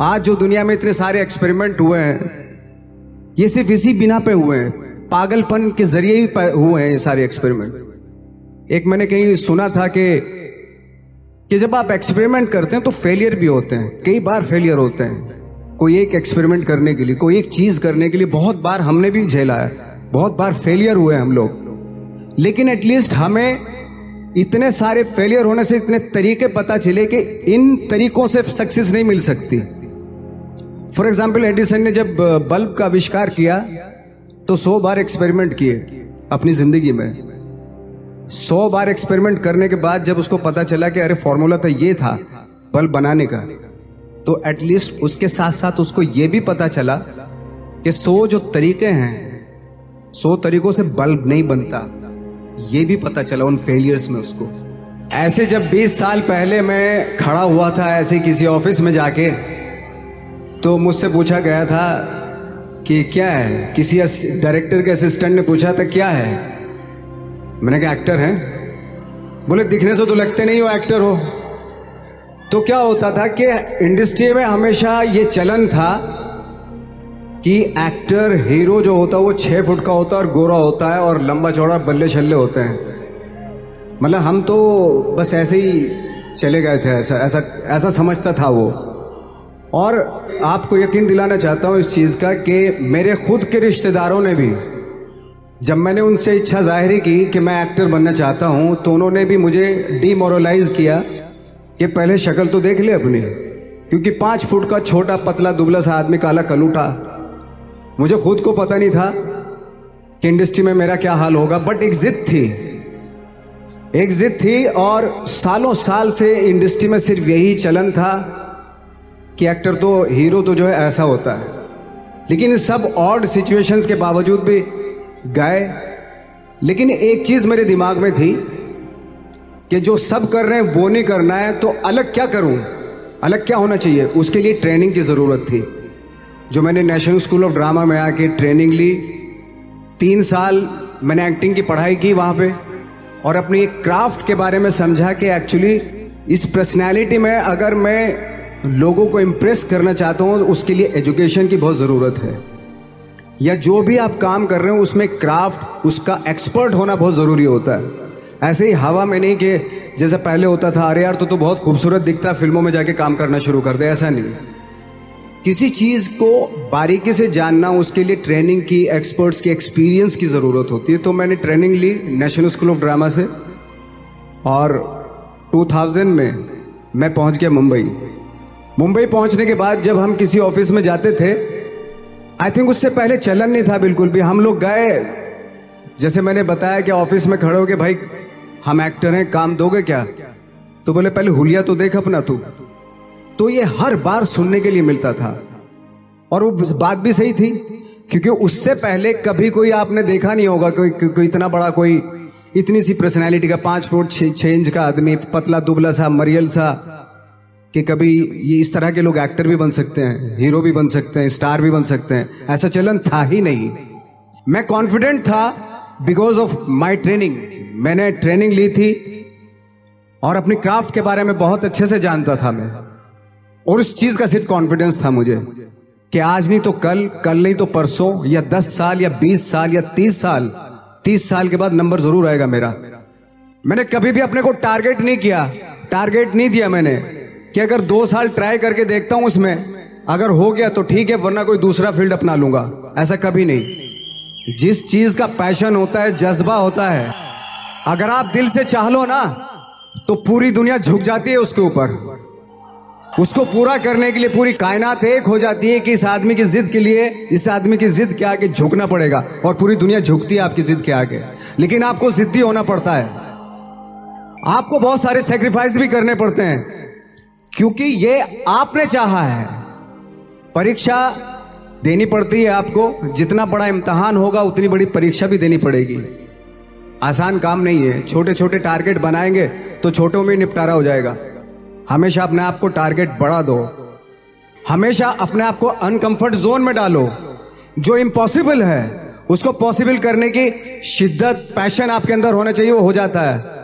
आज जो दुनिया में इतने सारे एक्सपेरिमेंट हुए हैं, ये सिर्फ़ इसी बिना पे हुए हैं। पागलपन के ज़रिए ही हुए हैं ये सारे एक्सपेरिमेंट एक मैंने कहीं सुना था कि कि जब आप एक्सपेरिमेंट करते हैं तो फेलियर भी होते हैं। कई बार फेलियर होते हैं। कोई एक एक्सपेरिमेंट करने के लिए, कोई एक चीज़ करने के लिए बहुत बार हमने भी झेला है। बहुत बार फेलियर हुए हम लोग। लेकिन एटलीस्ट हमें इतने सारे फेलियर होने से इतने तरीके पता चले कि इन तरीकों से सक्सेस नहीं मिल सकती। फॉर एग्ज़ाम्पल एडिसन ने जब बल्ब का आविष्कार किया तो सौ बार एक्सपेरिमेंट किए अपनी ज़िंदगी में। सौ बार एक्सपेरिमेंट करने के बाद जब उसको पता चला कि अरे फॉर्मूला तो ये था बल्ब बनाने का तो एटलीस्ट उसके साथ साथ उसको ये भी पता चला कि सौ जो तरीके हैं, सौ तरीकों से बल्ब नहीं बनता, ये भी पता चला उन फेलियर्स में उसको। ऐसे जब 20 साल पहले मैं खड़ा हुआ था ऐसे किसी ऑफ़िस में जाके तो मुझसे पूछा गया था कि क्या है? किसी डायरेक्टर के असिस्टेंट ने पूछा था, क्या है? मैंने कहा एक्टर हैं. बोले, दिखने से तो लगते नहीं हो एक्टर हो. तो क्या होता था कि इंडस्ट्री में हमेशा ये चलन था कि एक्टर हीरो जो होता है, वो छह फुट का होता है और गोरा होता है और लंबा चौड़ा बल्ले छल्ले होते हैं। मतलब हम तो बस ऐसे ही चले गए थे, ऐसा ऐसा ऐसा समझता था वो। और आपको यकीन दिलाना चाहता हूँ इस चीज़ का कि मेरे खुद के रिश्तेदारों ने भी, जब मैंने उनसे इच्छा ज़ाहिर की कि मैं एक्टर बनना चाहता हूँ तो उन्होंने भी मुझे डीमोरलाइज किया कि पहले शक्ल तो देख ले अपनी, क्योंकि पाँच फुट का छोटा पतला दुबला सा आदमी काला कलूटा, मुझे खुद को पता नहीं था कि इंडस्ट्री में मेरा क्या हाल होगा बट एक जिद थी। एक जिद थी और सालों साल से इंडस्ट्री में सिर्फ़ यही चलन था कि एक्टर तो हीरो तो जो है ऐसा होता है। लेकिन सब ऑड सिचुएशंस के बावजूद भी गए। लेकिन एक चीज़ मेरे दिमाग में थी कि जो सब कर रहे हैं, वो नहीं करना है तो अलग क्या करूँ? अलग क्या होना चाहिए? उसके लिए ट्रेनिंग की ज़रूरत थी। जो मैंने नेशनल स्कूल ऑफ़ ड्रामा में आके ट्रेनिंग ली। तीन साल मैंने एक्टिंग की पढ़ाई की वहाँ पे। और अपनी एक क्राफ्ट के बारे में समझा कि एक्चुअली इस पर्सनैलिटी में अगर मैं लोगों को इम्प्रेस करना चाहता हूँ, उसके लिए एजुकेशन की बहुत ज़रूरत है। या जो भी आप काम कर रहे हो, उसमें क्राफ्ट उसका एक्सपर्ट होना बहुत ज़रूरी होता है। ऐसे ही हवा में नहीं कि जैसे पहले होता था, अरे यार तो तो बहुत खूबसूरत दिखता है फ़िल्मों में जाके काम करना शुरू कर दे, ऐसा नहीं। किसी चीज़ को बारीकी से जानना, उसके लिए ट्रेनिंग की एक्सपर्ट्स की एक्सपीरियंस की ज़रूरत होती है। तो मैंने ट्रेनिंग ली नेशनल स्कूल ऑफ़ ड्रामा से। और 2000 में मैं पहुँच गया मुंबई। मुंबई पहुँचने के बाद जब हम किसी ऑफ़िस में जाते थे आई थिंक उससे पहले चलन नहीं था बिल्कुल भी। हम लोग गए। जैसे मैंने बताया कि ऑफ़िस में खड़े हो के भाई हम एक्टर हैं काम दोगे क्या? तो बोले पहले हुलिया तो देख अपना तू। तो ये हर बार सुनने के लिए मिलता था। और वो बात भी सही थी क्योंकि उससे पहले कभी कोई आपने देखा नहीं होगा कोई, कोई इतना बड़ा कोई इतनी सी पर्सनैलिटी का पाँच फुट इंच का आदमी पतला दुबला सा मरियल सा कि कभी ये इस तरह के लोग एक्टर भी बन सकते हैं, हीरो भी बन सकते हैं, स्टार भी बन सकते हैं। ऐसा चलन था ही नहीं। मैं कॉन्फिडेंट था बिकॉज़ ऑफ़ माई ट्रेनिंग मैंने ट्रेनिंग ली थी और अपनी क्राफ्ट के बारे में बहुत अच्छे से जानता था मैं। और उस चीज़ का सिर्फ़ कॉन्फिडेंस था मुझे कि आज नहीं तो कल कल नहीं तो परसों, या दस साल, या बीस साल, या तीस साल तीस साल के बाद नंबर ज़रूर आएगा मेरा। मैंने कभी भी अपने को टारगेट नहीं किया। टारगेट नहीं दिया मैंने। कि अगर दो साल ट्राई करके देखता हूँ उसमें अगर हो गया तो ठीक है, वरना कोई दूसरा फ़ील्ड अपना लूँगा। ऐसा कभी नहीं। जिस चीज़ का पैशन होता है, जज्बा होता है, अगर आप दिल से चाह लो ना तो पूरी दुनिया झुक जाती है उसके ऊपर। उसको पूरा करने के लिए पूरी कायनात एक हो जाती है कि इस आदमी की जिद के लिए, इस आदमी की जिद के आगे झुकना पड़ेगा और पूरी दुनिया झुकती है आपकी जिद के आगे। लेकिन आपको जिद्दी होना पड़ता है। आपको बहुत सारे सेक्रीफाइस भी करने पड़ते हैं। क्योंकि ये आपने चाहा है। परीक्षा देनी पड़ती है आपको। जितना बड़ा इम्तहान होगा, उतनी बड़ी परीक्षा भी देनी पड़ेगी। आसान काम नहीं है। छोटे छोटे टारगेट बनाएँगे तो छोटों में निपटारा हो जाएगा। हमेशा अपने आप को टारगेट बढ़ा दो। हमेशा अपने आप को अनकंफर्ट जोन में डालो। जो इम्पॉसिबल है, उसको पॉसिबल करने की शिद्दत पैशन आपके अंदर होना चाहिए, वो हो जाता है।